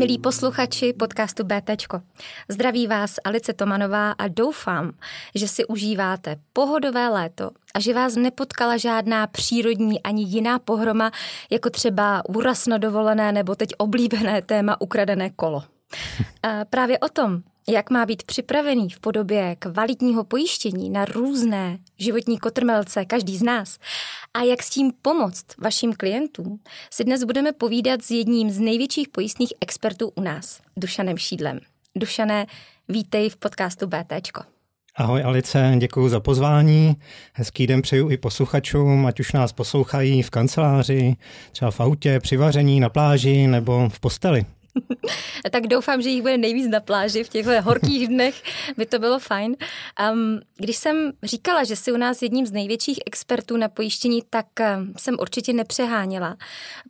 Milí posluchači podcastu BT. Zdraví vás Alice Tomanová a doufám, že si užíváte pohodové léto a že vás nepotkala žádná přírodní ani jiná pohroma, jako třeba úraz na dovolené nebo teď oblíbené téma ukradené kolo. A právě o tom, jak má být připravený v podobě kvalitního pojištění na různé životní kotrmelce každý z nás a jak s tím pomoct vašim klientům, si dnes budeme povídat s jedním z největších pojistných expertů u nás, Dušanem Šídlem. Dušané, vítej v podcastu BTčko. Ahoj Alice, děkuji za pozvání. Hezký den přeju i posluchačům, ať už nás poslouchají v kanceláři, třeba v autě, při vaření, na pláži nebo v posteli. tak doufám, že jich bude nejvíc na pláži v těchto horkých dnech, by to bylo fajn. Um, když jsem říkala, že jsi u nás jedním z největších expertů na pojištění, tak um, jsem určitě nepřeháněla,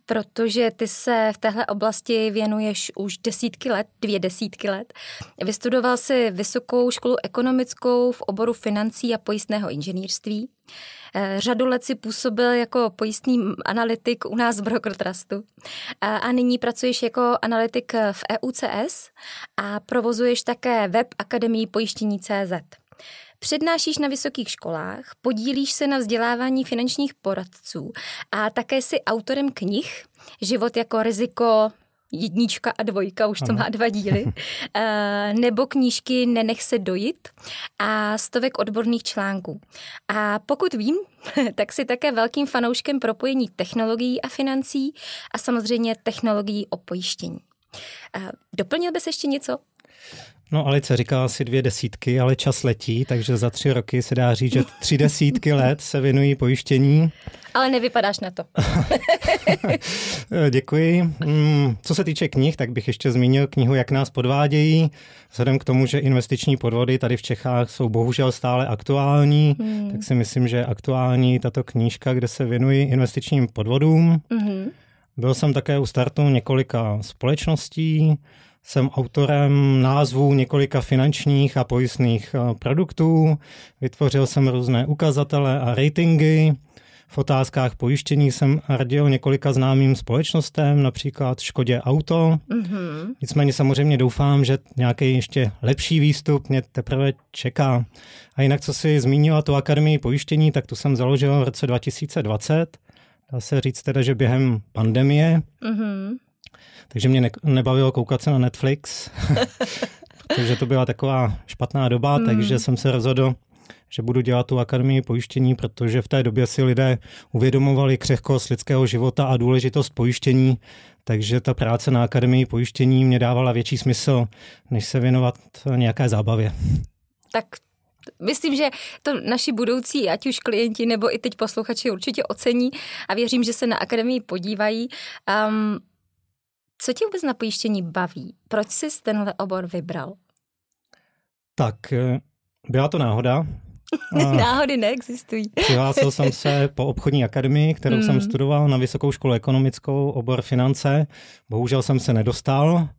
protože ty se v téhle oblasti věnuješ už desítky let, dvě desítky let. Vystudoval si vysokou školu ekonomickou v oboru financí a pojistného inženýrství. Eh, řadu let si působil jako pojistný analytik u nás v Broker Trustu a nyní pracuješ jako analytik v EUCS a provozuješ také web Akademii pojištění CZ. Přednášíš na vysokých školách, podílíš se na vzdělávání finančních poradců a také si autorem knih Život jako riziko, jednička a dvojka, už to má dva díly, eh, nebo knížky Nenech se dojít a stovek odborných článků. A pokud vím, tak si také velkým fanouškem propojení technologií a financí a samozřejmě technologií o pojištění. Eh, doplnil bys ještě něco? No Alice říkala si dvě desítky, ale čas letí, takže za tři roky se dá říct, že tři desítky let se věnují pojištění. Ale nevypadáš na to. Děkuji. Mm, co se týče knih, tak bych ještě zmínil knihu Jak nás podvádějí. Vzhledem k tomu, že investiční podvody tady v Čechách jsou bohužel stále aktuální, hmm. tak si myslím, že aktuální tato knížka, kde se věnují investičním podvodům. Hmm. Byl jsem také u startu několika společností, jsem autorem názvů několika finančních a pojistných eh, produktů. Vytvořil jsem různé ukazatele a ratingy. V otázkách pojištění jsem radil několika známým společnostem, například Škodě Auto. Mm-hmm. Nicméně samozřejmě doufám, že nějaký ještě lepší výstup mě teprve čeká. A jinak, co si zmínila tu akademii pojištění, tak tu jsem založil v roce 2020. Dá se říct teda, že během pandemie. Mm-hmm. Takže mě ne- nebavilo koukat se na Netflix, protože to byla taková špatná doba, mm. takže jsem se rozhodl, že budu dělat tu akademii pojištění, protože v té době si lidé uvědomovali křehkost lidského života a důležitost pojištění, takže ta práce na akademii pojištění mě dávala větší smysl, než se věnovat nějaké zábavě. Tak Myslím, že to naši budoucí, ať už klienti nebo i teď posluchači určitě ocení a věřím, že se na akademii podívají. Um, co tě vůbec na pojištění baví? Proč jsi tenhle obor vybral? Tak, eh, byla to náhoda. Náhody neexistují. Přihlásil jsem se po obchodní akademii, kterou mm. jsem hmm. studoval na Vysokou školu ekonomickou, obor finance. Bohužel jsem se nedostal,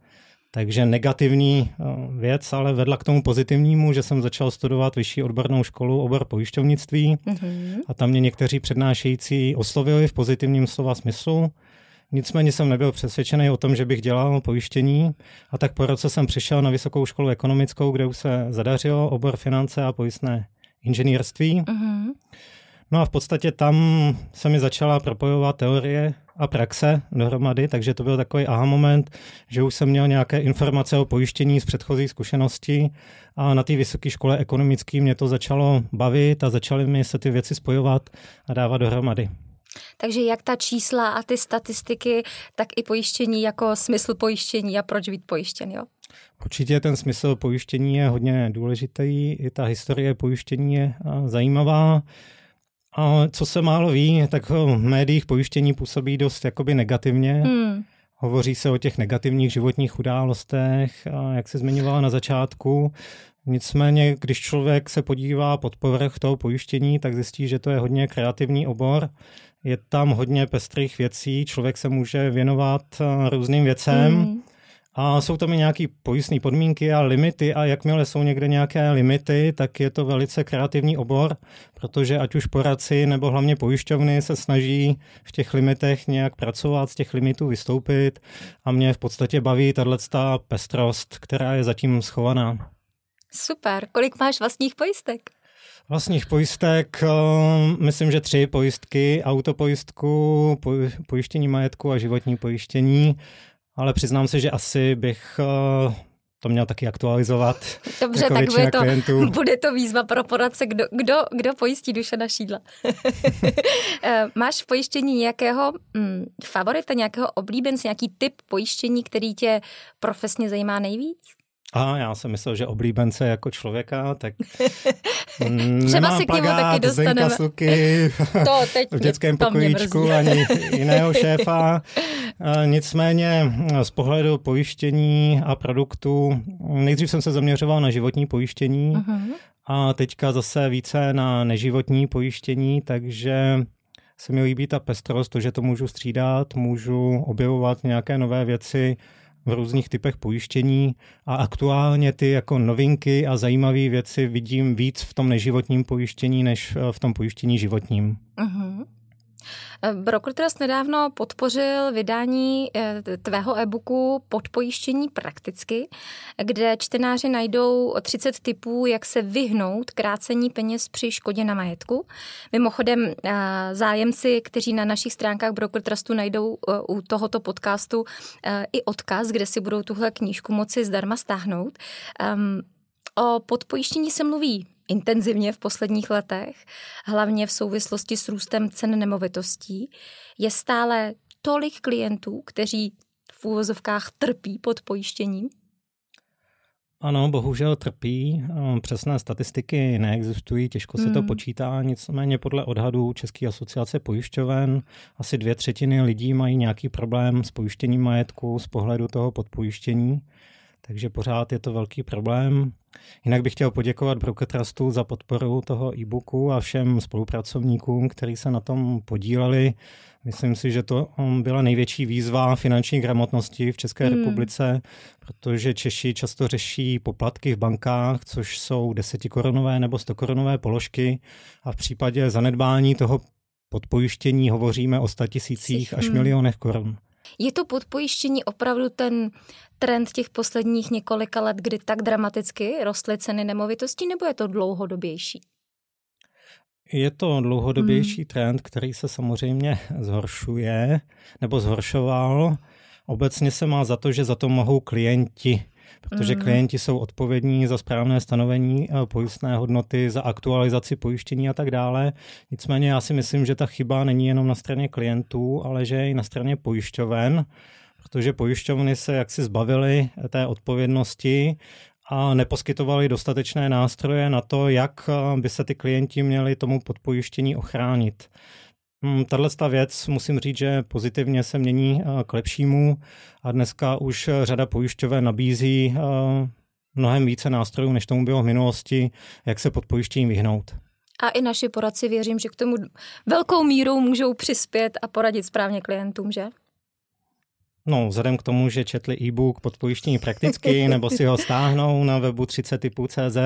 takže negativní eh, věc, ale vedla k tomu pozitivnímu, že jsem začal studovat vyšší odbornou školu, obor pojišťovnictví mm-hmm. a tam mě někteří přednášející oslovili v pozitivním slova smyslu. Nicméně jsem nebyl přesvědčený o tom, že bych dělal pojištění a tak po roce jsem přišel na Vysokou školu ekonomickou, kde už se zadařilo obor finance a pojistné inženýrství. Uh-huh. No a v podstatě tam se mi začala propojovat teorie a praxe dohromady, takže to byl takový aha moment, že už jsem měl nějaké informace o pojištění z předchozích zkušeností a na té vysoké škole ekonomické mě to začalo bavit a začaly mi se ty věci spojovat a dávat dohromady. Takže jak ta čísla a ty statistiky, tak i pojištění jako smysl pojištění a proč být pojištěn, jo? Určitě ten smysl pojištění je hodně důležitý, i ta historie pojištění je zajímavá. A co se málo ví, tak v médiích pojištění působí dost jakoby negativně. Hmm. Hovoří se o těch negativních životních událostech, a jak se zmiňovala na začátku. Nicméně, když člověk se podívá pod povrch toho pojištění, tak zjistí, že to je hodně kreativní obor. Je tam hodně pestrých věcí, člověk se může věnovat eh, různým věcem. Hmm. A jsou tam i nějaké pojistné podmínky a limity a jakmile jsou někde nějaké limity, tak je to velice kreativní obor, protože ať už poradci nebo hlavně pojišťovny se snaží v těch limitech nějak pracovat, z těch limitů vystoupit a mě v podstatě baví tahle pestrost, která je zatím schovaná. Super. Kolik máš vlastních pojistek? Vlastních pojistek, eh, myslím, že tři pojistky, autopojistku, pojištění majetku a životní pojištění ale přiznám se, že asi bych uh, to měl taky aktualizovat. Dobře, jako tak bude to, klientů. bude to výzva pro poradce, kdo, kdo, kdo pojistí duše na šídla. Eh, máš v pojištění nějakého mm, favorita, nějakého oblíbence, nějaký typ pojištění, který tě profesně zajímá nejvíc? A já jsem myslel, že oblíbence jako člověka, tak Třeba si k němu taky dostaneme. Suky, to teď v dětském pokojíčku ani jiného šéfa. Nicméně z pohledu pojištění a produktů, nejdřív jsem se zaměřoval na životní pojištění uh-huh. a teďka zase více na neživotní pojištění, takže se mi líbí ta pestrost, to, že to můžu střídat, můžu objevovat nějaké nové věci, v různých typech pojištění a aktuálně ty jako novinky a zajímavé věci vidím víc v tom neživotním pojištění, než v tom pojištění životním. Uh-huh. Broker Trust nedávno podpořil vydání eh, tvého e-booku Podpojištění prakticky, kde čtenáři najdou 30 typů, jak se vyhnout krácení peněz při škodě na majetku. Mimochodem, eh, zájemci, kteří na našich stránkách Broker Trustu najdou eh, u tohoto podcastu i odkaz, kde si budou tuhle knížku moci zdarma stáhnout. Ehm, o podpojištění se mluví intenzivně v posledních letech, hlavně v souvislosti s růstem cen nemovitostí, je stále tolik klientů, kteří v úvozovkách trpí pod pojištěním? Ano, bohužel trpí. Přesné statistiky neexistují, těžko se to hmm. počítá. Nicméně podle odhadů České asociace pojišťoven asi dvě třetiny lidí mají nějaký problém s pojištěním majetku z pohledu toho podpojištění takže pořád je to velký problém. Jinak bych chtěl poděkovat Broker Trustu za podporu toho e-booku a všem spolupracovníkům, kteří se na tom podíleli. Myslím si, že to um, byla největší výzva finanční gramotnosti v České hmm. republice, protože Češi často řeší poplatky v bankách, což jsou desetikorunové nebo stokorunové položky a v případě zanedbání toho podpojištění hovoříme o statisících až hmm. milionech korun. Je to podpojištění opravdu ten trend těch posledních několika let, kdy tak dramaticky rostly ceny nemovitostí, nebo je to dlouhodobější? Je to dlouhodobější hmm. trend, který se samozřejmě zhoršuje nebo zhoršoval. Obecně se má za to, že za to mohou klienti protože mm. klienti jsou odpovědní za správné stanovení eh, pojistné hodnoty, za aktualizaci pojištění a tak dále. Nicméně já si myslím, že ta chyba není jenom na straně klientů, ale že je i na straně pojišťoven, protože pojišťovny se jaksi zbavily té odpovědnosti a neposkytovali dostatečné nástroje na to, jak eh, by se ty klienti měli tomu podpojištění ochránit. Hmm, tahle věc musím říct, že pozitivně se mění eh, k lepšímu a dneska už řada pojišťoven nabízí eh, mnohem více nástrojů, než tomu bylo v minulosti, jak se pod pojištěním vyhnout. A i naši poradci věřím, že k tomu velkou mírou můžou přispět a poradit správně klientům, že? No, vzhledem k tomu, že četli e-book pod pojištění prakticky, nebo si ho stáhnou na webu 30 typů CZ,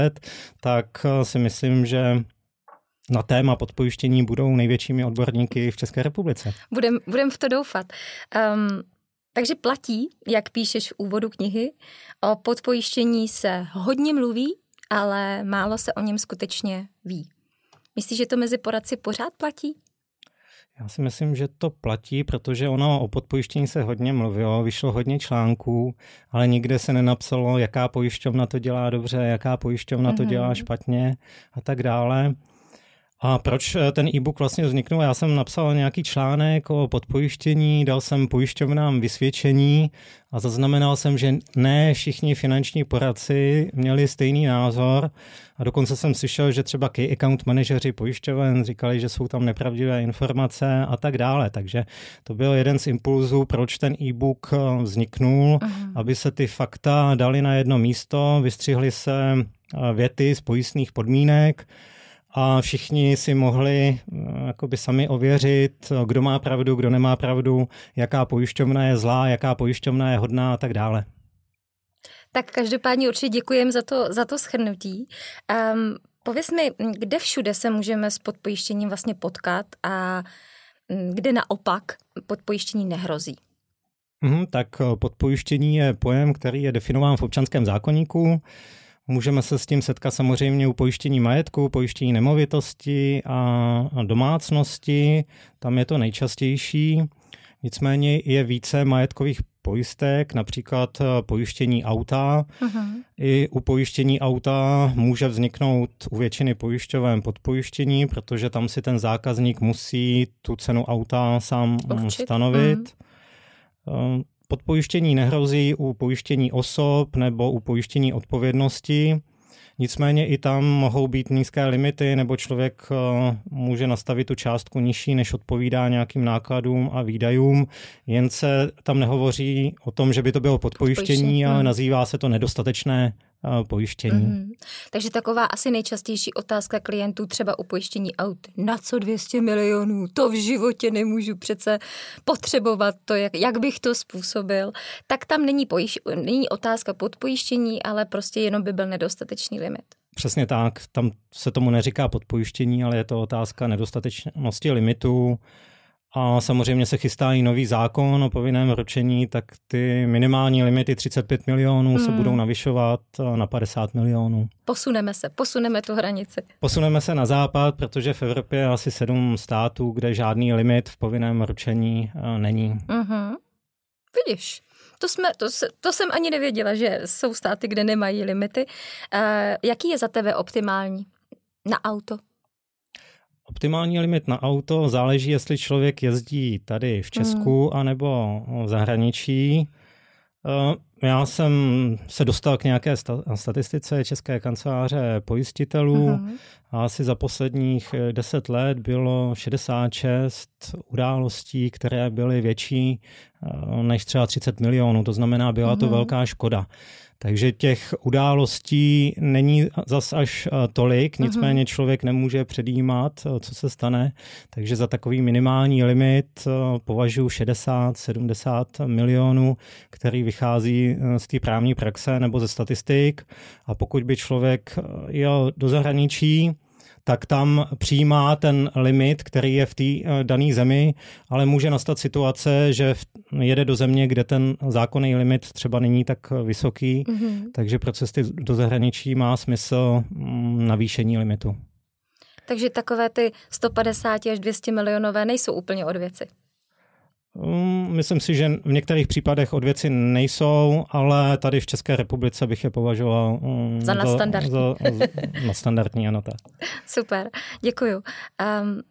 tak eh, si myslím, že na téma podpojištění budou největšími odborníky v České republice. Budem, budem v to doufat. Um, takže platí, jak píšeš v úvodu knihy, o podpojištění se hodně mluví, ale málo se o něm skutečně ví. Myslíš, že to mezi poradci pořád platí? Já si myslím, že to platí, protože ono o podpojištění se hodně mluvilo, vyšlo hodně článků, ale nikde se nenapsalo, jaká pojišťovna to dělá dobře, jaká pojišťovna mm-hmm. to dělá mhm. špatně a tak dále. A proč eh, ten e-book vlastně vzniknul? Já jsem napsal nějaký článek o podpojištění, dal jsem pojišťovnám vysvědčení a zaznamenal jsem, že ne všichni finanční poradci měli stejný názor a dokonce jsem slyšel, že třeba key account manažeři pojišťoven říkali, že jsou tam nepravdivé informace a tak dále. Takže to byl jeden z impulzů, proč ten e-book eh, vzniknul, uh-huh. aby se ty fakta dali na jedno místo, vystřihly se eh, věty z pojistných podmínek, a všichni si mohli eh, jakoby sami ověřit, kdo má pravdu, kdo nemá pravdu, jaká pojišťovna je zlá, jaká pojišťovna je hodná a tak dále. Tak každopádně určitě děkujem za to, za to schrnutí. Um, pověz mi, kde všude se můžeme s podpojištěním vlastně potkat a kde naopak podpojištění nehrozí? Mm, tak eh, podpojištění je pojem, který je definován v občanském zákonníku. Můžeme se s tím setkat samozřejmě u pojištění majetku, pojištění nemovitosti a domácnosti. Tam je to nejčastější. Nicméně je více majetkových pojistek, například eh, pojištění auta. Uh-huh. I u pojištění auta může vzniknout u většiny pojišťoven podpojištění, protože tam si ten zákazník musí tu cenu auta sám Určit. stanovit. Uh-huh. Podpojištění nehrozí u pojištění osob nebo u pojištění odpovědnosti. Nicméně i tam mohou být nízké limity, nebo člověk eh, může nastavit tu částku nižší, než odpovídá nějakým nákladům a výdajům. Jen se tam nehovoří o tom, že by to bylo podpojištění, ale nazývá se to nedostatečné pojištění. Mm-hmm. Takže taková asi nejčastější otázka klientů třeba u pojištění aut. Na co 200 milionů? To v životě nemůžu přece potřebovat to, jak, jak bych to způsobil. Tak tam není, pojiš, není otázka podpojištění, ale prostě jenom by byl nedostatečný limit. Přesně tak, tam se tomu neříká podpojištění, ale je to otázka nedostatečnosti limitu, a samozřejmě se chystá i nový zákon o povinném ročení, tak ty minimální limity 35 milionů hmm. se budou navyšovat na 50 milionů. Posuneme se, posuneme tu hranici. Posuneme se na západ, protože v Evropě je asi sedm států, kde žádný limit v povinném ročení eh, není. Mm-hmm. Vidíš, to, jsme, to, to jsem ani nevěděla, že jsou státy, kde nemají limity. Uh, jaký je za tebe optimální na auto? Optimální limit na auto záleží, jestli člověk jezdí tady v Česku mm. anebo v zahraničí. Eh, já jsem se dostal k nějaké statistice České kanceláře pojistitelů mm. a asi za posledních 10 let bylo 66 událostí, které byly větší eh, než třeba 30 milionů. To znamená, byla mm. to mhm. velká škoda. Takže těch událostí není zas až eh, tolik, mhm. nicméně člověk nemůže předjímat, eh, co se stane. Takže za takový minimální limit eh, považuji 60-70 milionů, který vychází z té právní praxe nebo ze statistik. A pokud by člověk jel do zahraničí, tak tam přijímá ten limit, který je v té dané zemi, ale může nastat situace, že jede do země, kde ten zákonný limit třeba není tak vysoký, mm-hmm. takže pro cesty do zahraničí má smysl mm, navýšení limitu. Takže takové ty 150 až 200 milionové nejsou úplně od věci. Mm, myslím si, že v některých případech od věci nejsou, ale tady v České republice bych je považoval mm, za nadstandardní. Za, za nadstandardní, ano tak. Super, děkuju. Um,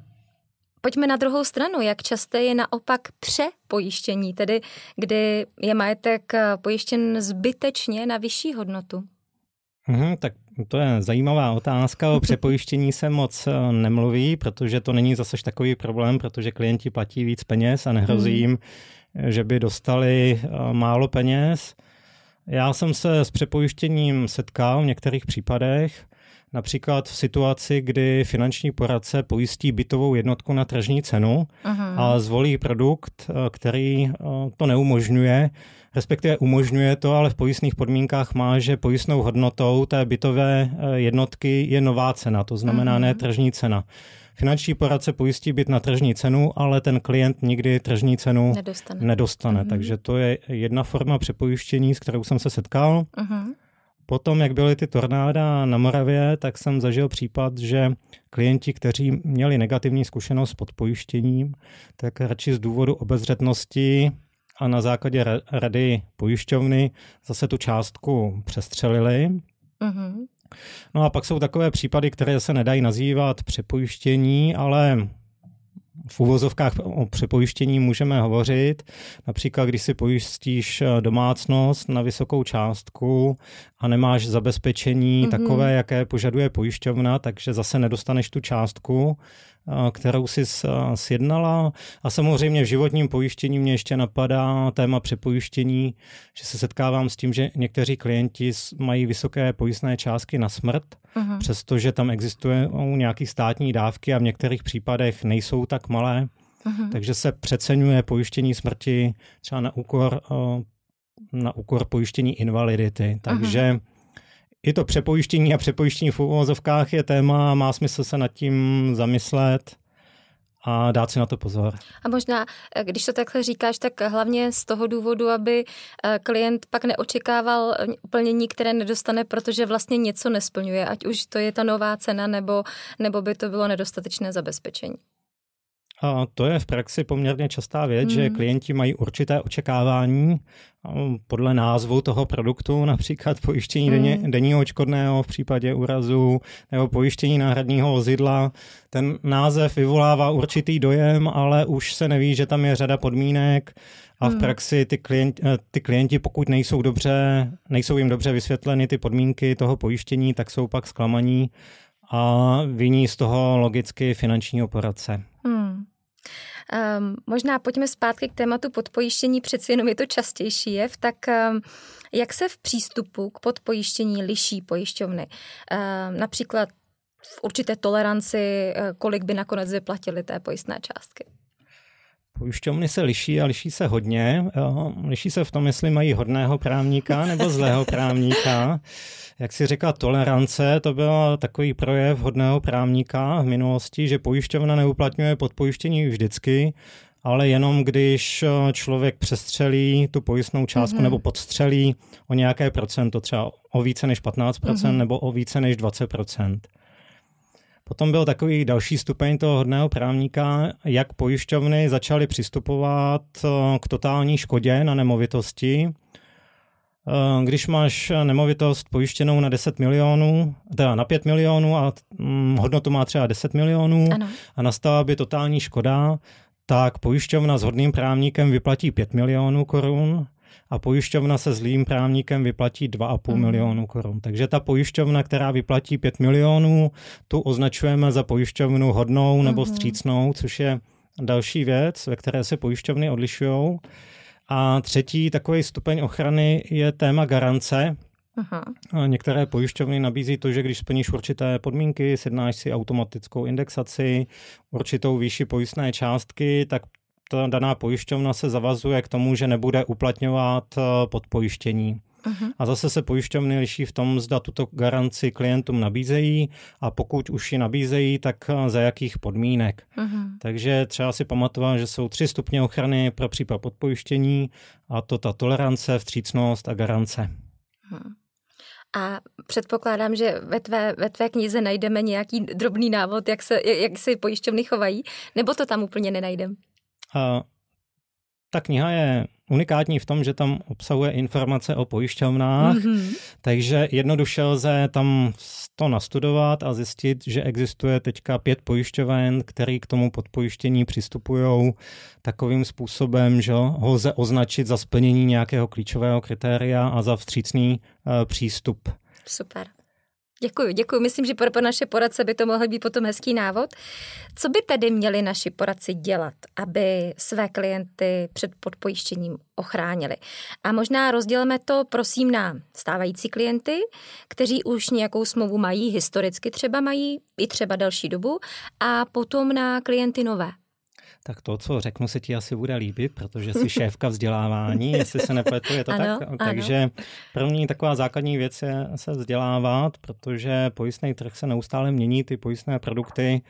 pojďme na druhou stranu. Jak časté je naopak přepojištění, tedy kdy je majetek eh, pojištěn zbytečně na vyšší hodnotu? Mhm, tak to je zajímavá otázka. O přepojištění se moc eh, nemluví, protože to není zase takový problém, protože klienti platí víc peněz a nehrozí hmm. jim, že by dostali eh, málo peněz. Já jsem se s přepojištěním setkal v některých případech, například v situaci, kdy finanční poradce pojistí bytovou jednotku na tržní cenu Aha. a zvolí produkt, eh, který to neumožňuje, respektive umožňuje to, ale v pojistných podmínkách má, že pojistnou hodnotou té bytové eh, jednotky je nová cena, to znamená mm-hmm. ne tržní cena. Finanční poradce pojistí byt na tržní cenu, ale ten klient nikdy tržní cenu nedostane. nedostane. Mm-hmm. Takže to je jedna forma přepojištění, s kterou jsem se setkal. Mm-hmm. Potom, jak byly ty tornáda na Moravě, tak jsem zažil případ, že klienti, kteří měli negativní zkušenost s podpojištěním, tak radši z důvodu obezřetnosti a na základě rady pojišťovny zase tu částku přestřelili. Mm-hmm. No a pak jsou takové případy, které se nedají nazývat přepojištění, ale v uvozovkách o přepojištění můžeme hovořit. Například, když si pojistíš domácnost na vysokou částku a nemáš zabezpečení mm-hmm. takové, jaké požaduje pojišťovna, takže zase nedostaneš tu částku, kterou si sjednala. A samozřejmě v životním pojištění mě ještě napadá téma přepojištění, že se setkávám s tím, že někteří klienti mají vysoké pojistné částky na smrt, uh-huh. přestože tam existují nějaké státní dávky a v některých případech nejsou tak malé. Uh-huh. Takže se přeceňuje pojištění smrti třeba na úkor na úkor pojištění invalidity. Takže uh-huh. i to přepojištění a přepojištění v uvozovkách je téma, má smysl se nad tím zamyslet a dát si na to pozor. A možná, eh, když to takhle říkáš, tak hlavně z toho důvodu, aby eh, klient pak neočekával plnění, které nedostane, protože vlastně něco nesplňuje, ať už to je ta nová cena, nebo, nebo by to bylo nedostatečné zabezpečení. A to je v praxi poměrně častá věc, hmm. že klienti mají určité očekávání podle názvu toho produktu, například pojištění hmm. denně, denního očkodného v případě úrazu nebo pojištění náhradního vozidla. Ten název vyvolává určitý dojem, ale už se neví, že tam je řada podmínek a v hmm. praxi ty klienti, eh, ty klienti, pokud nejsou dobře, nejsou jim dobře vysvětleny ty podmínky toho pojištění, tak jsou pak zklamaní a viní z toho logicky finančního poradce. Hmm. Um, možná pojďme zpátky k tématu podpojištění, přeci jenom je to častější jev, tak um, jak se v přístupu k podpojištění liší pojišťovny? Um, například v určité toleranci, eh, kolik by nakonec vyplatili té pojistné částky? Pojišťovny se liší a liší se hodně. Liší se v tom, jestli mají hodného právníka nebo zlého právníka. Jak si řekla, tolerance, to byl takový projev hodného právníka v minulosti, že pojišťovna neuplatňuje podpojištění vždycky, ale jenom když člověk přestřelí tu pojistnou částku mm-hmm. nebo podstřelí o nějaké procento, třeba o více než 15% mm-hmm. nebo o více než 20%. Potom byl takový další stupeň toho hodného právníka, jak pojišťovny začaly přistupovat eh, k totální škodě na nemovitosti. Eh, když máš nemovitost pojištěnou na 10 milionů, teda na 5 milionů a hm, hodnotu má třeba 10 milionů ano. a nastala by totální škoda, tak pojišťovna s hodným právníkem vyplatí 5 milionů korun a pojišťovna se zlým právníkem vyplatí 2,5 mm. milionu korun. Takže ta pojišťovna, která vyplatí 5 milionů, tu označujeme za pojišťovnu hodnou nebo mm. střícnou, což je další věc, ve které se pojišťovny odlišují. A třetí takový stupeň ochrany je téma garance. Aha. Některé pojišťovny nabízí to, že když splníš určité podmínky, sjednáš si automatickou indexaci, určitou výši pojistné částky, tak ta daná pojišťovna se zavazuje k tomu, že nebude uplatňovat eh, podpojištění. Uh-huh. A zase se pojišťovny liší v tom, zda tuto garanci klientům nabízejí a pokud už ji nabízejí, tak eh, za jakých podmínek. Uh-huh. Takže třeba si pamatovat, že jsou tři stupně ochrany pro případ podpojištění a to ta tolerance, vstřícnost a garance. Uh-huh. A předpokládám, že ve tvé, ve tvé knize najdeme nějaký drobný návod, jak se, jak se pojišťovny chovají, nebo to tam úplně nenajdeme? A ta kniha je unikátní v tom, že tam obsahuje informace o pojišťovnách, mm-hmm. takže jednoduše lze tam to nastudovat a zjistit, že existuje teďka pět pojišťoven, který k tomu podpojištění přistupují takovým způsobem, že ho lze označit za splnění nějakého klíčového kritéria a za vstřícný uh, přístup. Super. Děkuji, děkuji. Myslím, že pro naše poradce by to mohl být potom hezký návod. Co by tedy měli naši poradci dělat, aby své klienty před podpojištěním ochránili? A možná rozdělíme to, prosím, na stávající klienty, kteří už nějakou smlouvu mají, historicky třeba mají, i třeba další dobu, a potom na klienty nové. Tak to, co řeknu, se ti asi bude líbit, protože jsi šéfka vzdělávání, jestli se nepletu, je to ano, tak. Ano. Takže první taková základní věc je se vzdělávat, protože pojistný trh se neustále mění, ty pojistné produkty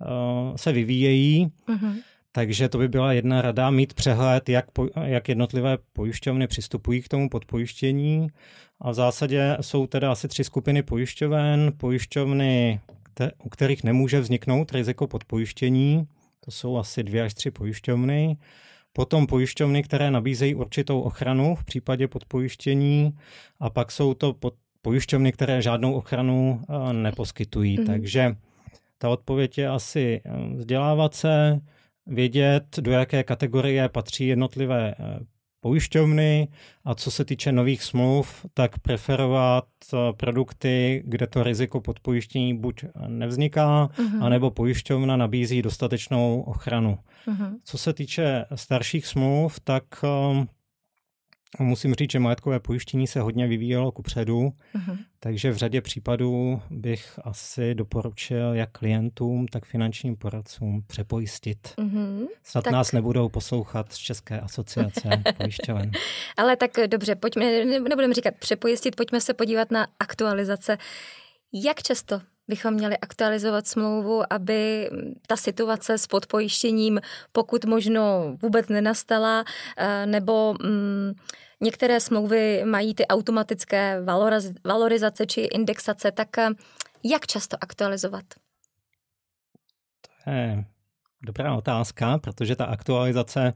uh, se vyvíjejí. Uh-huh. Takže to by byla jedna rada, mít přehled, jak, po, jak jednotlivé pojišťovny přistupují k tomu podpojištění. A v zásadě jsou teda asi tři skupiny pojišťoven. Pojišťovny, u kterých nemůže vzniknout riziko podpojištění, to jsou asi dvě až tři pojišťovny. Potom pojišťovny, které nabízejí určitou ochranu v případě podpojištění a pak jsou to pod pojišťovny, které žádnou ochranu eh, neposkytují. Mm. Takže ta odpověď je asi eh, vzdělávat se, vědět, do jaké kategorie patří jednotlivé eh, pojišťovny a co se týče nových smluv, tak preferovat eh, produkty, kde to riziko podpojištění buď nevzniká, uh-huh. anebo pojišťovna nabízí dostatečnou ochranu. Uh-huh. Co se týče starších smluv, tak um, Musím říct, že majetkové pojištění se hodně vyvíjelo kupředu, uh-huh. takže v řadě případů bych asi doporučil jak klientům, tak finančním poradcům přepojistit. Uh-huh. Snad tak... nás nebudou poslouchat z České asociace pojišťoven. Ale tak dobře, pojďme, nebudeme říkat přepojistit, pojďme se podívat na aktualizace. Jak často bychom měli aktualizovat smlouvu, aby ta situace s podpojištěním pokud možno vůbec nenastala, eh, nebo mm, některé smlouvy mají ty automatické valorizace či indexace, tak eh, jak často aktualizovat? To je Dobrá otázka, protože ta aktualizace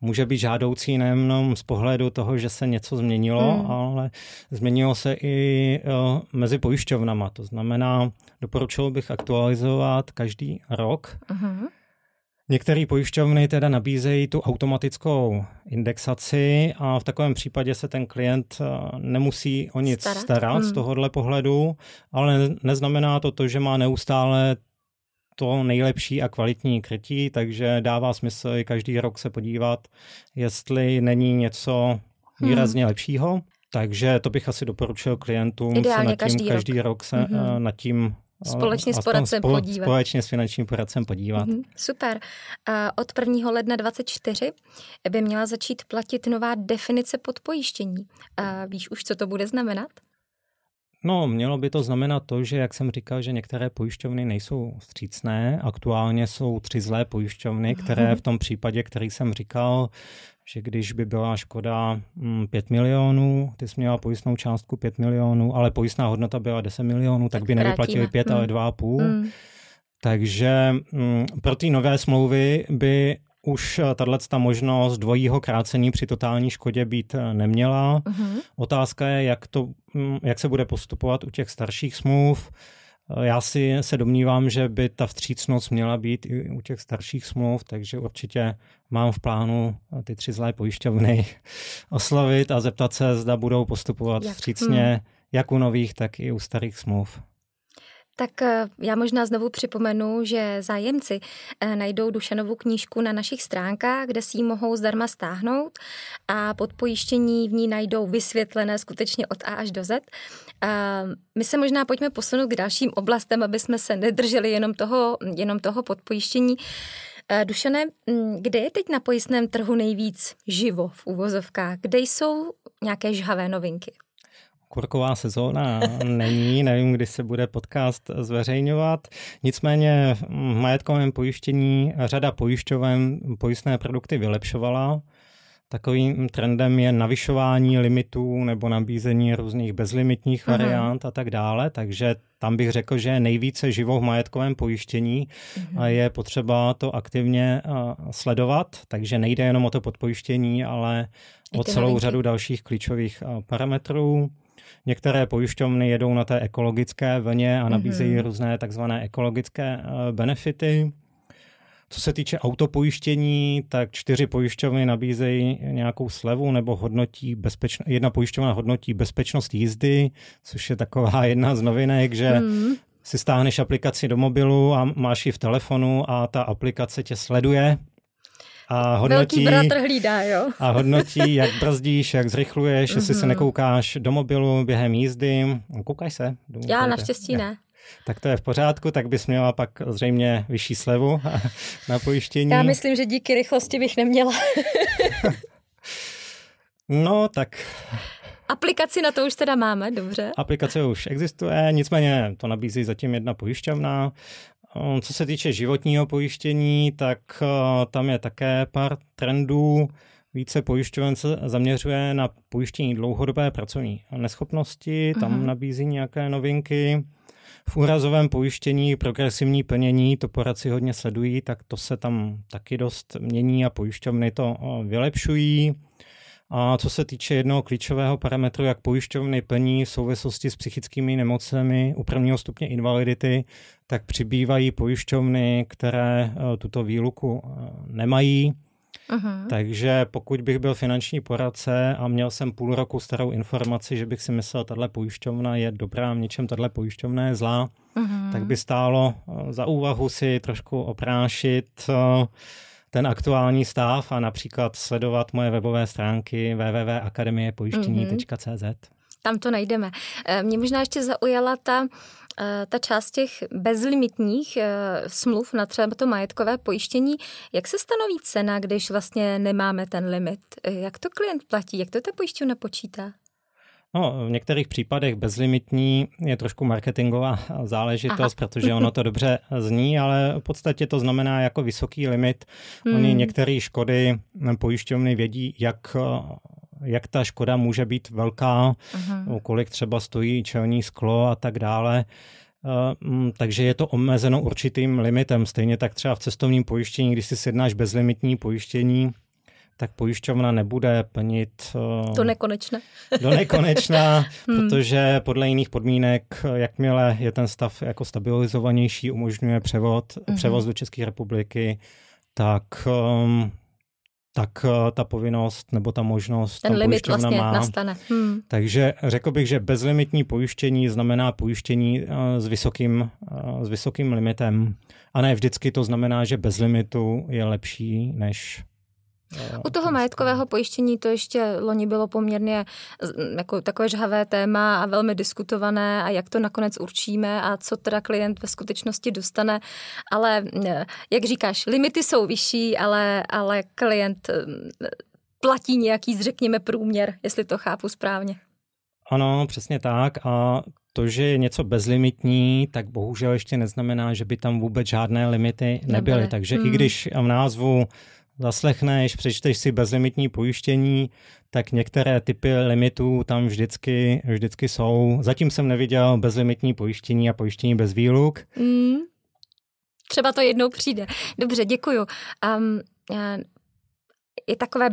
může být žádoucí nejenom z pohledu toho, že se něco změnilo, hmm. ale změnilo se i uh, mezi pojišťovnama. To znamená, doporučil bych aktualizovat každý rok. Uh-huh. Některé pojišťovny teda nabízejí tu automatickou indexaci a v takovém případě se ten klient eh, nemusí o nic starat, starat hmm. z tohohle pohledu, ale neznamená to to, že má neustále to nejlepší a kvalitní krytí, takže dává smysl i každý rok se podívat, jestli není něco hmm. výrazně hmm. lepšího. Takže to bych asi doporučil klientům Ideálně se nad tím každý, každý rok, rok se mm-hmm. nad tím Společně s poradcem spole, podívat. Společně s finančním poradcem podívat. Mm-hmm, super. Od 1. ledna 24 by měla začít platit nová definice podpojištění. Víš už, co to bude znamenat? No, mělo by to znamenat to, že, jak jsem říkal, že některé pojišťovny nejsou vstřícné. Aktuálně jsou tři zlé pojišťovny, které v tom případě, který jsem říkal, že když by byla škoda 5 mm, milionů, ty jsi měla pojistnou částku 5 milionů, ale pojistná hodnota byla 10 milionů, tak, tak by nevyplatili 5, hmm. ale 2,5. Hmm. Takže mm, pro ty nové smlouvy by už eh, tahle ta možnost dvojího krácení při totální škodě být eh, neměla. Uh-huh. Otázka je, jak, to, mm, jak se bude postupovat u těch starších smluv. Eh, já si se domnívám, že by ta vstřícnost měla být i u těch starších smluv, takže určitě mám v plánu ty tři zlé pojišťovny oslovit a zeptat se, zda budou postupovat jak? vstřícně hmm. jak u nových, tak i u starých smluv. Tak eh, já možná znovu připomenu, že zájemci eh, najdou Dušanovu knížku na našich stránkách, kde si ji mohou zdarma stáhnout a pod pojištění v ní najdou vysvětlené skutečně od A až do Z. My se možná pojďme posunout k dalším oblastem, aby jsme se nedrželi jenom toho, jenom toho podpojištění. Eh, Dušane, hm, kde je teď na pojistném trhu nejvíc živo v uvozovkách? Kde jsou nějaké žhavé novinky? Kurková sezóna není, nevím, kdy se bude podcast zveřejňovat. Nicméně v majetkovém pojištění řada pojišťoven pojistné produkty vylepšovala. Takovým trendem je navyšování limitů nebo nabízení různých bezlimitních Aha. variant a tak dále, takže tam bych řekl, že je nejvíce živo v majetkovém pojištění uh a je potřeba to aktivně sledovat, takže nejde jenom o to podpojištění, ale o celou novinky. řadu dalších klíčových parametrů. Některé pojišťovny jedou na té ekologické vlně a nabízejí mm-hmm. různé takzvané ekologické eh, benefity. Co se týče autopojištění, tak čtyři pojišťovny nabízejí nějakou slevu nebo hodnotí bezpečno, jedna pojišťovna hodnotí bezpečnost jízdy, což je taková jedna z novinek, že mm. si stáhneš aplikaci do mobilu a máš ji v telefonu a ta aplikace tě sleduje a hodnotí, Velký bratr hlídá, jo. a hodnotí, jak brzdíš, jak zrychluješ, mm-hmm. jestli se nekoukáš do mobilu během jízdy. Koukaj se. Já naštěstí ne. Tak to je v pořádku, tak bys měla pak zřejmě vyšší slevu na pojištění. Já myslím, že díky rychlosti bych neměla. no, tak Aplikaci na to už teda máme, dobře. Aplikace už existuje, nicméně to nabízí zatím jedna pojišťovna co se týče životního pojištění, tak eh, tam je také pár trendů. Více pojišťoven se zaměřuje na pojištění dlouhodobé pracovní neschopnosti, tam nabízí nějaké novinky. V úrazovém pojištění progresivní plnění, to poradci hodně sledují, tak to se tam taky dost mění a pojišťovny to eh, vylepšují. A co se týče jednoho klíčového parametru, jak pojišťovny plní v souvislosti s psychickými nemocemi u prvního stupně invalidity, tak přibývají pojišťovny, které eh, tuto výluku eh, nemají. Uh-huh. Takže pokud bych byl finanční poradce a měl jsem půl roku starou informaci, že bych si myslel, že tahle pojišťovna je dobrá, v něčem tahle pojišťovna je zlá, uh-huh. tak by stálo eh, za úvahu si trošku oprášit ten aktuální stav a například sledovat moje webové stránky www.akademiepojištění.cz. Tam to najdeme. Eh, mě možná ještě zaujala ta eh, ta část těch bezlimitních eh, smluv na třeba to majetkové pojištění, jak se stanoví cena, když vlastně nemáme ten limit? Jak to klient platí? Jak to ta pojišťovna počítá? No, v některých případech bezlimitní je trošku marketingová záležitost, Aha. protože ono to dobře zní, ale v podstatě to znamená jako vysoký limit. Hmm. Oni některé škody pojišťovny vědí, jak jak ta škoda může být velká, uh-huh. kolik třeba stojí čelní sklo a tak dále. Uh, takže je to omezeno určitým limitem. Stejně tak třeba v cestovním pojištění, když si sednáš bezlimitní pojištění, tak pojišťovna nebude plnit uh, do nekonečna. do nekonečna, hmm. protože podle jiných podmínek, jakmile je ten stav jako stabilizovanější, umožňuje převod, hmm. převoz do České republiky, tak um, tak uh, ta povinnost nebo ta možnost ten limit vlastně má. nastane. Hmm. Takže řekl bych, že bezlimitní pojištění znamená pojištění uh, s vysokým, s vysokým limitem. A ne vždycky to znamená, že bez limitu je lepší než u toho majetkového pojištění to ještě loni bylo poměrně jako takové žhavé téma a velmi diskutované a jak to nakonec určíme a co teda klient ve skutečnosti dostane. Ale jak říkáš, limity jsou vyšší, ale, ale klient platí nějaký, řekněme, průměr, jestli to chápu správně. Ano, přesně tak. A to, že je něco bezlimitní, tak bohužel ještě neznamená, že by tam vůbec žádné limity nebyly. nebyly. Takže hmm. i když v názvu zaslechneš, přečteš si bezlimitní pojištění, tak některé typy limitů tam vždycky, vždycky jsou. Zatím jsem neviděl bezlimitní pojištění a pojištění bez výluk. Mm, třeba to jednou přijde. Dobře, děkuju. Um, je takové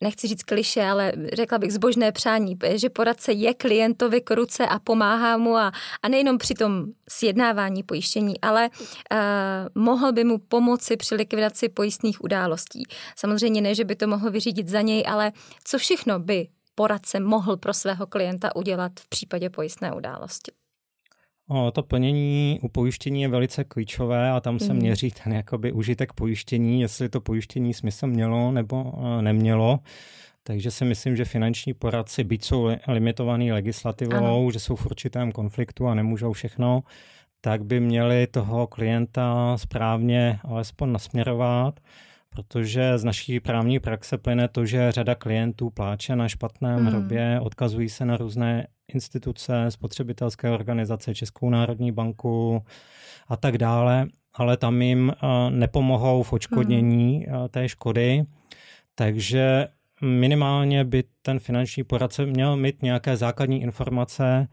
nechci říct kliše, ale řekla bych zbožné přání, že poradce je klientovi k ruce a pomáhá mu a, a nejenom při tom sjednávání pojištění, ale uh, mohl by mu pomoci při likvidaci pojistných událostí. Samozřejmě ne, že by to mohl vyřídit za něj, ale co všechno by poradce mohl pro svého klienta udělat v případě pojistné události? O, to plnění u pojištění je velice klíčové a tam se mm. měří ten jakoby užitek pojištění, jestli to pojištění smysl mělo nebo nemělo. Takže si myslím, že finanční poradci, byť jsou limitovaný legislativou, ano. že jsou v určitém konfliktu a nemůžou všechno, tak by měli toho klienta správně alespoň nasměrovat protože z naší právní praxe plyne to, že řada klientů pláče na špatném hmm. hrobě, odkazují se na různé instituce, spotřebitelské organizace, Českou národní banku a tak dále, ale tam jim eh, nepomohou v očkodnění hmm. té škody, takže minimálně by ten finanční poradce měl mít nějaké základní informace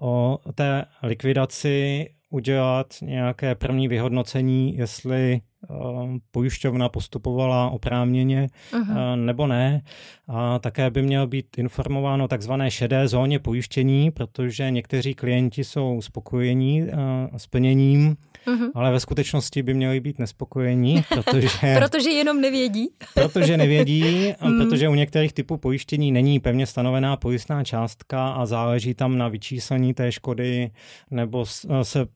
o té likvidaci, udělat nějaké první vyhodnocení, jestli pojišťovna postupovala oprávněně uh-huh. nebo ne. A také by měl být informován o takzvané šedé zóně pojištění, protože někteří klienti jsou spokojení eh, s plněním, uh-huh. ale ve skutečnosti by měli být nespokojení, protože... protože jenom nevědí. protože nevědí, hmm. protože u některých typů pojištění není pevně stanovená pojistná částka a záleží tam na vyčíslení té škody nebo se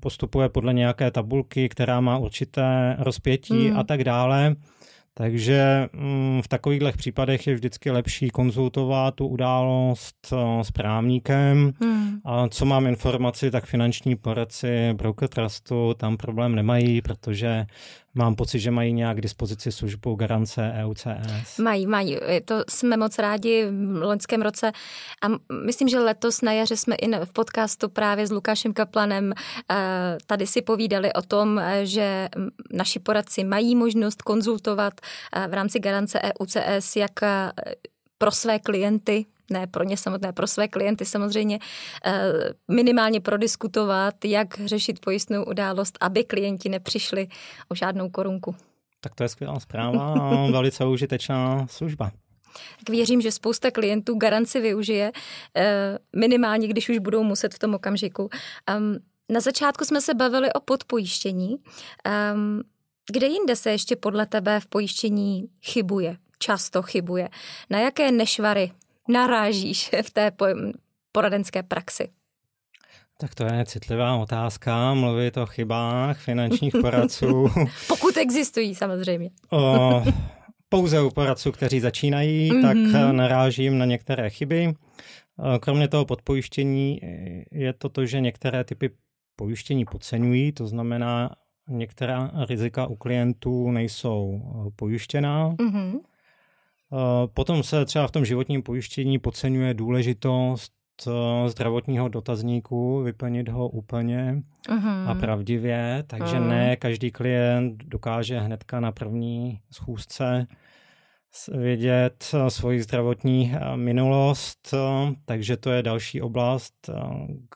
postupuje podle nějaké tabulky, která má určité rozpětí mm. a tak dále. Takže mm, v takovýchhle případech je vždycky lepší konzultovat tu událost eh, s právníkem. Hmm. A co mám informaci, tak finanční poradci Broker Trustu tam problém nemají, protože mám pocit, že mají nějak k dispozici službu garance EUCS. Mají, mají. To jsme moc rádi v loňském roce a myslím, že letos na jaře jsme i v podcastu právě s Lukášem Kaplanem eh, tady si povídali o tom, eh, že naši poradci mají možnost konzultovat eh, v rámci garance EUCS jak pro své klienty, ne pro ně samotné, pro své klienty samozřejmě, eh, minimálně prodiskutovat, jak řešit pojistnou událost, aby klienti nepřišli o žádnou korunku. Tak to je skvělá zpráva a velice užitečná služba. Tak věřím, že spousta klientů garanci využije, eh, minimálně když už budou muset v tom okamžiku. Na začátku jsme se bavili o podpojištění. Kde jinde se ještě podle tebe v pojištění chybuje? Často chybuje. Na jaké nešvary narážíš v té poradenské praxi? Tak to je citlivá otázka, mluvit o chybách finančních poradců. Pokud existují samozřejmě. o, pouze u poradců, kteří začínají, mm-hmm. tak narážím na některé chyby. Kromě toho podpojištění je to to, že některé typy pojištění podceňují, to znamená, některá rizika u klientů nejsou pojištěná. Mm-hmm. Potom se třeba v tom životním pojištění podceňuje důležitost eh, zdravotního dotazníku, vyplnit ho úplně uh-huh. a pravdivě, takže uh-huh. ne každý klient dokáže hnedka na první schůzce vědět eh, svoji zdravotní eh, minulost, takže to je další oblast,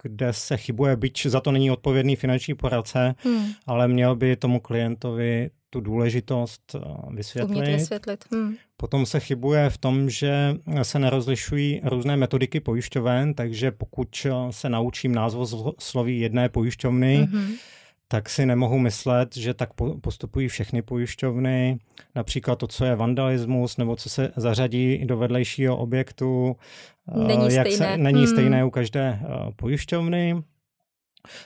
kde se chybuje, byť za to není odpovědný finanční poradce, hmm. ale měl by tomu klientovi tu důležitost vysvětlit. Umět vysvětlit. Hmm. Potom se chybuje v tom, že se nerozlišují různé metodiky pojišťoven, takže pokud se naučím názvo sloví jedné pojišťovny, mm-hmm. Tak si nemohu myslet, že tak postupují všechny pojišťovny. Například to, co je vandalismus, nebo co se zařadí do vedlejšího objektu, není jak stejné, se, není hmm. stejné u každé pojišťovny.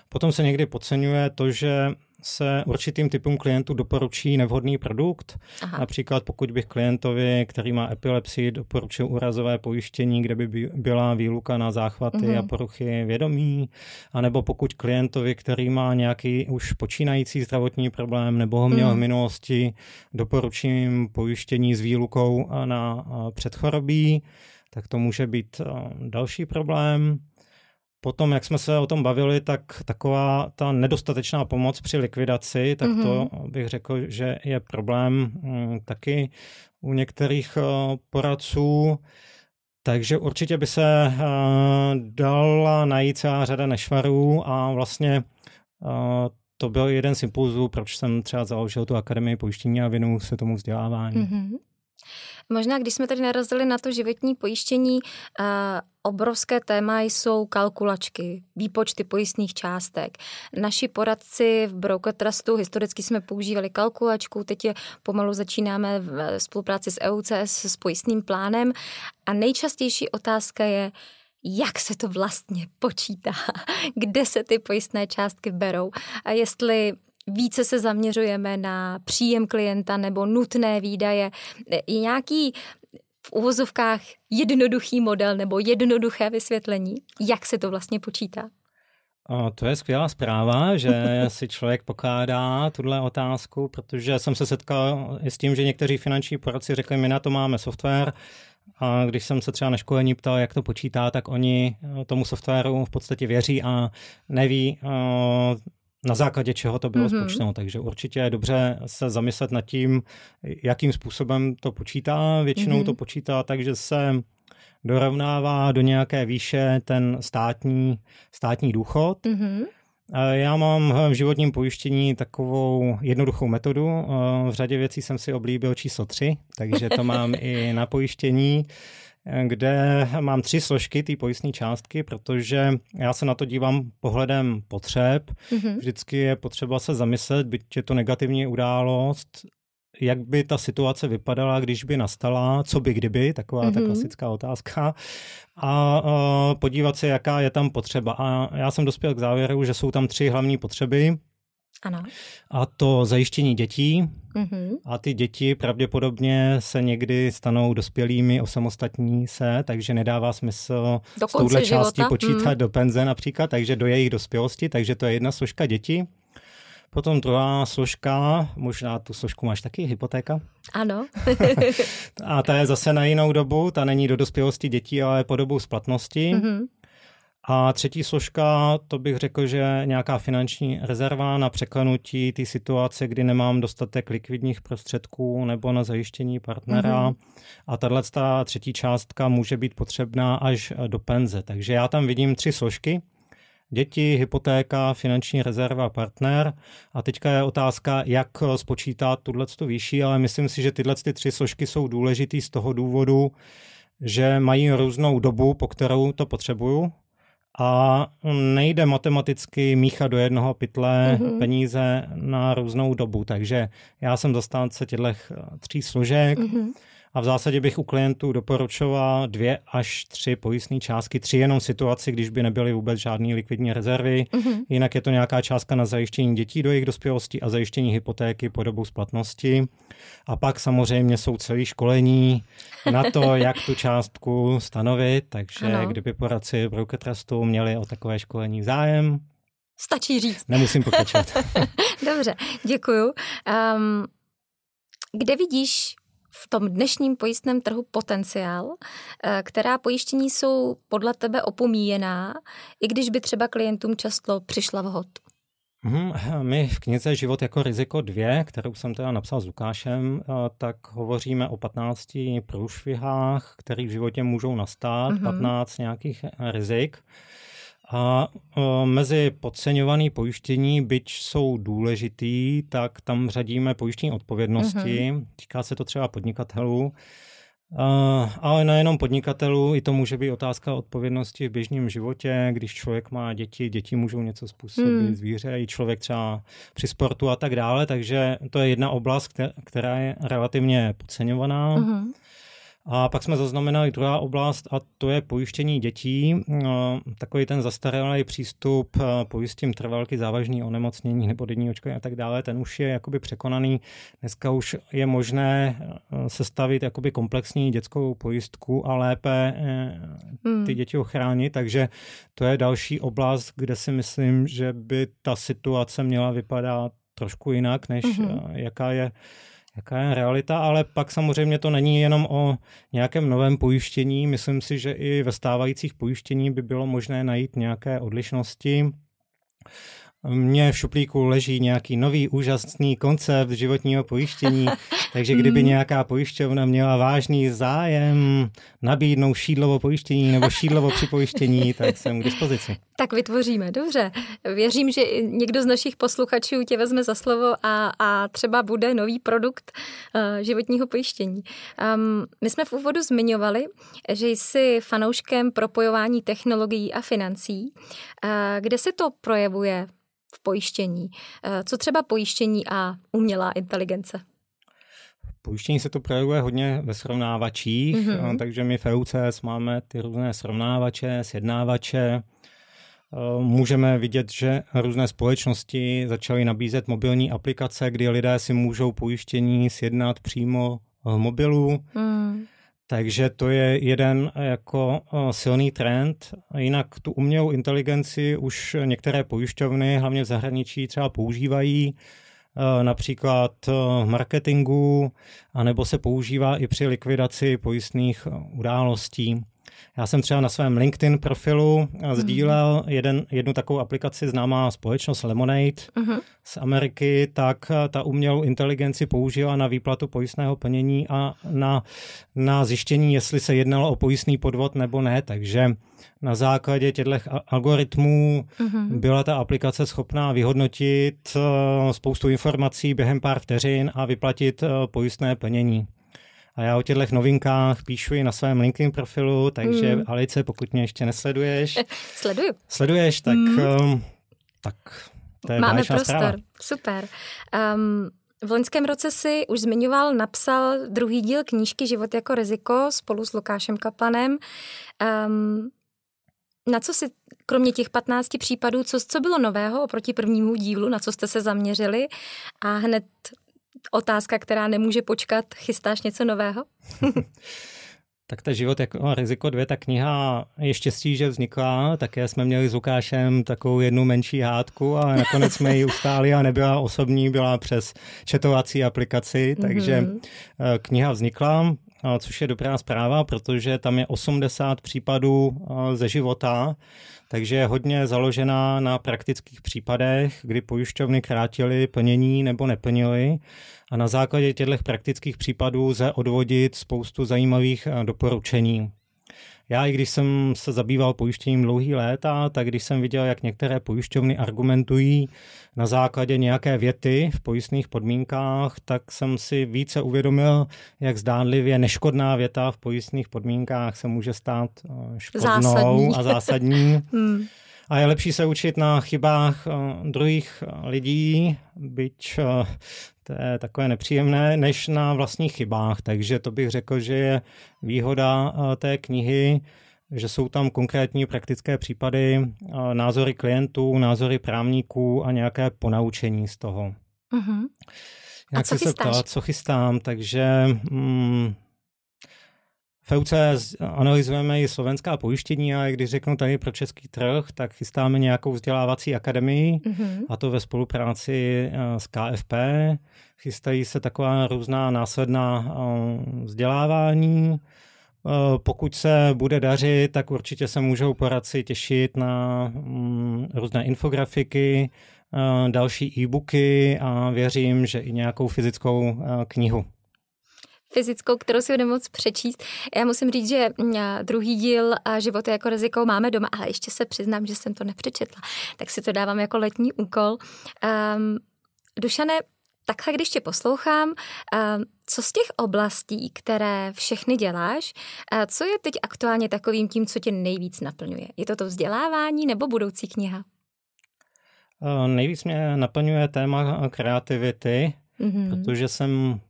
Potom se někdy podceňuje to, že se určitým typům klientů doporučí nevhodný produkt. Aha. Například pokud bych klientovi, který má epilepsii, doporučil úrazové pojištění, kde by byla výluka na záchvaty mm-hmm. a poruchy vědomí, anebo pokud klientovi, který má nějaký už počínající zdravotní problém nebo ho měl mm. v minulosti, doporučím pojištění s výlukou na předchorobí, tak to může být další problém. Potom, jak jsme se o tom bavili, tak taková ta nedostatečná pomoc při likvidaci, tak mm-hmm. to mhm. bych řekl, že je problém mm, taky u některých uh, poradců. Takže určitě by se uh, dala najít celá řada nešvarů a vlastně uh, to byl jeden z impulzů, proč jsem třeba založil tu akademii pojištění a věnuju se tomu vzdělávání. Mm-hmm. Možná, když jsme tady narazili na to životní pojištění, uh, obrovské téma jsou kalkulačky, výpočty pojistných částek. Naši poradci v Broker Trustu historicky jsme používali kalkulačku, teď je pomalu začínáme v spolupráci s EUCS s pojistným plánem a nejčastější otázka je, jak se to vlastně počítá, kde se ty pojistné částky berou a jestli více se zaměřujeme na příjem klienta nebo nutné výdaje. Je nějaký v uvozovkách jednoduchý model nebo jednoduché vysvětlení, jak se to vlastně počítá? A to je skvělá zpráva, že si člověk pokládá tuhle otázku, protože jsem se setkal i s tím, že někteří finanční poradci řekli, my na to máme software, a když jsem se třeba na školení ptal, jak to počítá, tak oni tomu softwaru v podstatě věří a neví, na základě čeho to bylo mm-hmm. spočteno. Takže určitě je dobře se zamyslet nad tím, jakým způsobem to počítá. Většinou mm-hmm. to počítá tak, že se dorovnává do nějaké výše ten státní, státní důchod. Mm-hmm. Já mám v životním pojištění takovou jednoduchou metodu. V řadě věcí jsem si oblíbil číslo 3, takže to mám i na pojištění kde mám tři složky té pojistné částky, protože já se na to dívám pohledem potřeb. Mm-hmm. Vždycky je potřeba se zamyslet, byť je to negativní událost, jak by ta situace vypadala, když by nastala, co by kdyby, taková mm-hmm. ta mhm. klasická otázka, a uh, podívat se, jaká je tam potřeba. A já jsem dospěl k závěru, že jsou tam tři hlavní potřeby. Ano. A to zajištění dětí. Mm-hmm. A ty děti pravděpodobně se někdy stanou dospělými, osamostatní se, takže nedává smysl do s touhle částí počítat mm. do penze například, takže do jejich dospělosti, takže to je jedna složka děti. Potom druhá složka, možná tu složku máš taky, hypotéka. Ano. a ta je zase na jinou dobu, ta není do dospělosti dětí, ale po dobu splatnosti. Mm-hmm. A třetí složka, to bych řekl, že nějaká finanční rezerva na překlenutí té situace, kdy nemám dostatek likvidních prostředků nebo na zajištění partnera. Mm-hmm. A tahle třetí částka může být potřebná až do penze. Takže já tam vidím tři složky. Děti, hypotéka, finanční rezerva, partner. A teďka je otázka, jak spočítat tuhle výši, ale myslím si, že tyhle tři složky jsou důležitý z toho důvodu, že mají různou dobu, po kterou to potřebuju a nejde matematicky míchat do jednoho pytle mm-hmm. peníze na různou dobu. Takže já jsem zastánce těchto tří složek. Mm-hmm. A v zásadě bych u klientů doporučoval dvě až tři pojistné částky, tři jenom situaci, když by nebyly vůbec žádné likvidní rezervy. Mm-hmm. Jinak je to nějaká částka na zajištění dětí do jejich dospělosti a zajištění hypotéky po dobu splatnosti. A pak samozřejmě jsou celý školení na to, jak tu částku stanovit. Takže ano. kdyby poradci Broker Trustu měli o takové školení zájem, Stačí říct. Nemusím pokračovat. Dobře, děkuju. Um, kde vidíš v tom dnešním pojistném trhu potenciál, eh, která pojištění jsou podle tebe opomíjená, i když by třeba klientům často přišla vhod? Hmm, my v knize Život jako riziko 2, kterou jsem teda napsal s Lukášem, eh, tak hovoříme o 15 průšvihách, které v životě můžou nastat, mm-hmm. 15 nějakých rizik. A e, mezi podceňovaný pojištění, byť jsou důležitý, tak tam řadíme pojištění odpovědnosti. Mm-hmm. Týká se to třeba podnikatelů. Uh, ale nejenom podnikatelů, i to může být otázka odpovědnosti v běžném životě, když člověk má děti, děti můžou něco způsobit, mm. zvíře, i člověk třeba při sportu a tak dále, takže to je jedna oblast, která je relativně podceňovaná. Mm-hmm. A pak jsme zaznamenali druhá oblast a to je pojištění dětí. No, takový ten zastaralý přístup, eh, pojistím trvalky závažný onemocnění nebo denní očkování a tak dále, ten už je jakoby překonaný. Dneska už je možné eh, sestavit jakoby komplexní dětskou pojistku a lépe eh, ty hmm. děti ochránit, takže to je další oblast, kde si myslím, že by ta situace měla vypadat trošku jinak, než mm-hmm. jaká je jaká je realita, ale pak samozřejmě to není jenom o nějakém novém pojištění. Myslím si, že i ve stávajících pojištění by bylo možné najít nějaké odlišnosti. Mně v šuplíku leží nějaký nový úžasný koncept životního pojištění, takže kdyby hmm. nějaká pojišťovna měla vážný zájem nabídnout šídlovo pojištění nebo šídlovo připojištění, tak jsem k dispozici. Tak vytvoříme, dobře. Věřím, že někdo z našich posluchačů tě vezme za slovo a, a třeba bude nový produkt uh, životního pojištění. Um, my jsme v úvodu zmiňovali, že jsi fanouškem propojování technologií a financí. Uh, kde se to projevuje v pojištění. Eh, co třeba pojištění a umělá inteligence? Pojištění se to projevuje hodně ve srovnávačích, mm-hmm. takže my v EUCS máme ty různé srovnávače, sjednávače. Eh, můžeme vidět, že různé společnosti začaly nabízet mobilní aplikace, kdy lidé si můžou pojištění sjednat přímo v mobilu. Mm. Takže to je jeden jako silný trend. Jinak tu umělou inteligenci už některé pojišťovny, hlavně v zahraničí, třeba používají například v marketingu, anebo se používá i při likvidaci pojistných událostí. Já jsem třeba na svém LinkedIn profilu mhm. sdílel jeden, jednu takovou aplikaci známá společnost Lemonade uh-huh. z Ameriky, tak ta umělou inteligenci použila na výplatu pojistného plnění a na, na zjištění, jestli se jednalo o pojistný podvod nebo ne. Takže na základě těchto algoritmů uh-huh. byla ta aplikace schopná vyhodnotit eh, spoustu informací během pár vteřin a vyplatit eh, pojistné plnění. A já o těchto novinkách píšu i na svém LinkedIn profilu, takže mm. Alice, pokud mě ještě nesleduješ. Sleduju. Sleduješ, tak, mm. tak to je Máme prostor, zpráva. super. Um, v loňském roce si už zmiňoval, napsal druhý díl knížky Život jako riziko spolu s Lukášem Kaplanem. Um, na co si, kromě těch 15 případů, co, co bylo nového oproti prvnímu dílu, na co jste se zaměřili a hned otázka, která nemůže počkat. Chystáš něco nového? tak ta život jako riziko dvě, ta kniha je štěstí, že vznikla. Také jsme měli s Lukášem takovou jednu menší hádku, ale nakonec jsme ji ustáli a nebyla osobní, byla přes četovací aplikaci, takže mm-hmm. kniha vznikla což je dobrá zpráva, protože tam je 80 případů ze života, takže je hodně založená na praktických případech, kdy pojišťovny krátily plnění nebo neplnily a na základě těchto praktických případů lze odvodit spoustu zajímavých doporučení. Já, i když jsem se zabýval pojištěním dlouhý léta, tak když jsem viděl, jak některé pojišťovny argumentují na základě nějaké věty v pojistných podmínkách, tak jsem si více uvědomil, jak zdánlivě neškodná věta v pojistných podmínkách se může stát eh, škodnou zásadní. a zásadní. hmm. A je lepší se učit na chybách druhých lidí, byť to je takové nepříjemné, než na vlastních chybách. Takže to bych řekl, že je výhoda té knihy, že jsou tam konkrétní praktické případy, názory klientů, názory právníků a nějaké ponaučení z toho. Jak a co se ptala, co chystám, takže mm, FUC analyzujeme i slovenská pojištění a když řeknu tady pro český trh, tak chystáme nějakou vzdělávací akademii mm-hmm. a to ve spolupráci eh, s KFP. Chystají se taková různá následná eh, vzdělávání. Pokud se bude dařit, tak určitě se můžou poradci těšit na mm, různé infografiky, další e-booky a věřím, že i nějakou fyzickou knihu fyzickou, kterou si budeme moc přečíst. Já musím říct, že mm, druhý díl Život jako riziko máme doma, ale ještě se přiznám, že jsem to nepřečetla, tak si to dávám jako letní úkol. Um, Dušane, takhle, když tě poslouchám, um, co z těch oblastí, které všechny děláš, co je teď aktuálně takovým tím, co tě nejvíc naplňuje? Je to to vzdělávání nebo budoucí kniha? Nejvíc mě naplňuje téma kreativity, mm-hmm. protože jsem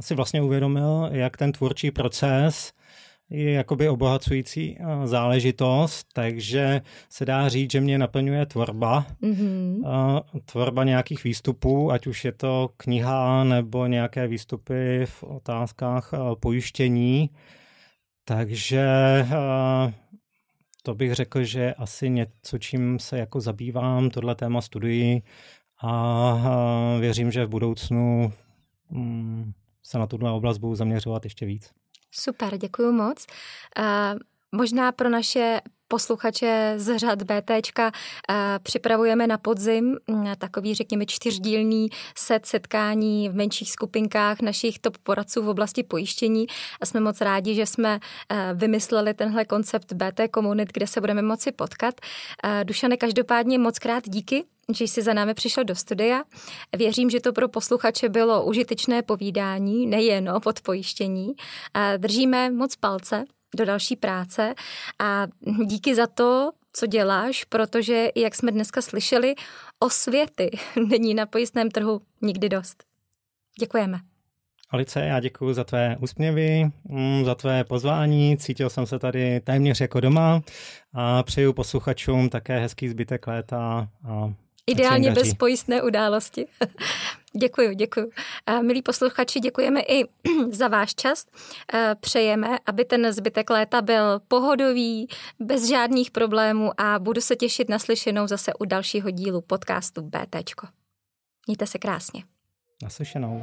si vlastně uvědomil, jak ten tvůrčí proces je jakoby obohacující záležitost, takže se dá říct, že mě naplňuje tvorba. Mm-hmm. Tvorba nějakých výstupů, ať už je to kniha nebo nějaké výstupy v otázkách pojištění. Takže to bych řekl, že asi něco, čím se jako zabývám, tohle téma studuji a věřím, že v budoucnu se na tuhle oblast budu zaměřovat ještě víc. Super, děkuji moc. Uh, možná pro naše posluchače z řad BTčka připravujeme na podzim mm, takový, řekněme, čtyřdílný set setkání v menších skupinkách našich top poradců v oblasti pojištění a jsme moc rádi, že jsme vymysleli tenhle koncept BT komunit, kde se budeme moci potkat. Dušane, každopádně moc krát díky že jsi za námi přišel do studia. Věřím, že to pro posluchače bylo užitečné povídání, nejen o podpojištění. Držíme moc palce do další práce a díky za to, co děláš, protože, jak jsme dneska slyšeli, osvěty není na pojistném trhu nikdy dost. Děkujeme. Alice, já děkuji za tvé úsměvy, mm, za tvé pozvání, cítil jsem se tady téměř jako doma a přeju posluchačům také hezký zbytek léta a Ideálně bez pojistné události. děkuji, děkuji. Milí posluchači, děkujeme i za váš čas. Přejeme, aby ten zbytek léta byl pohodový, bez žádných problémů a budu se těšit na slyšenou zase u dalšího dílu podcastu BT. Mějte se krásně. Naslyšenou.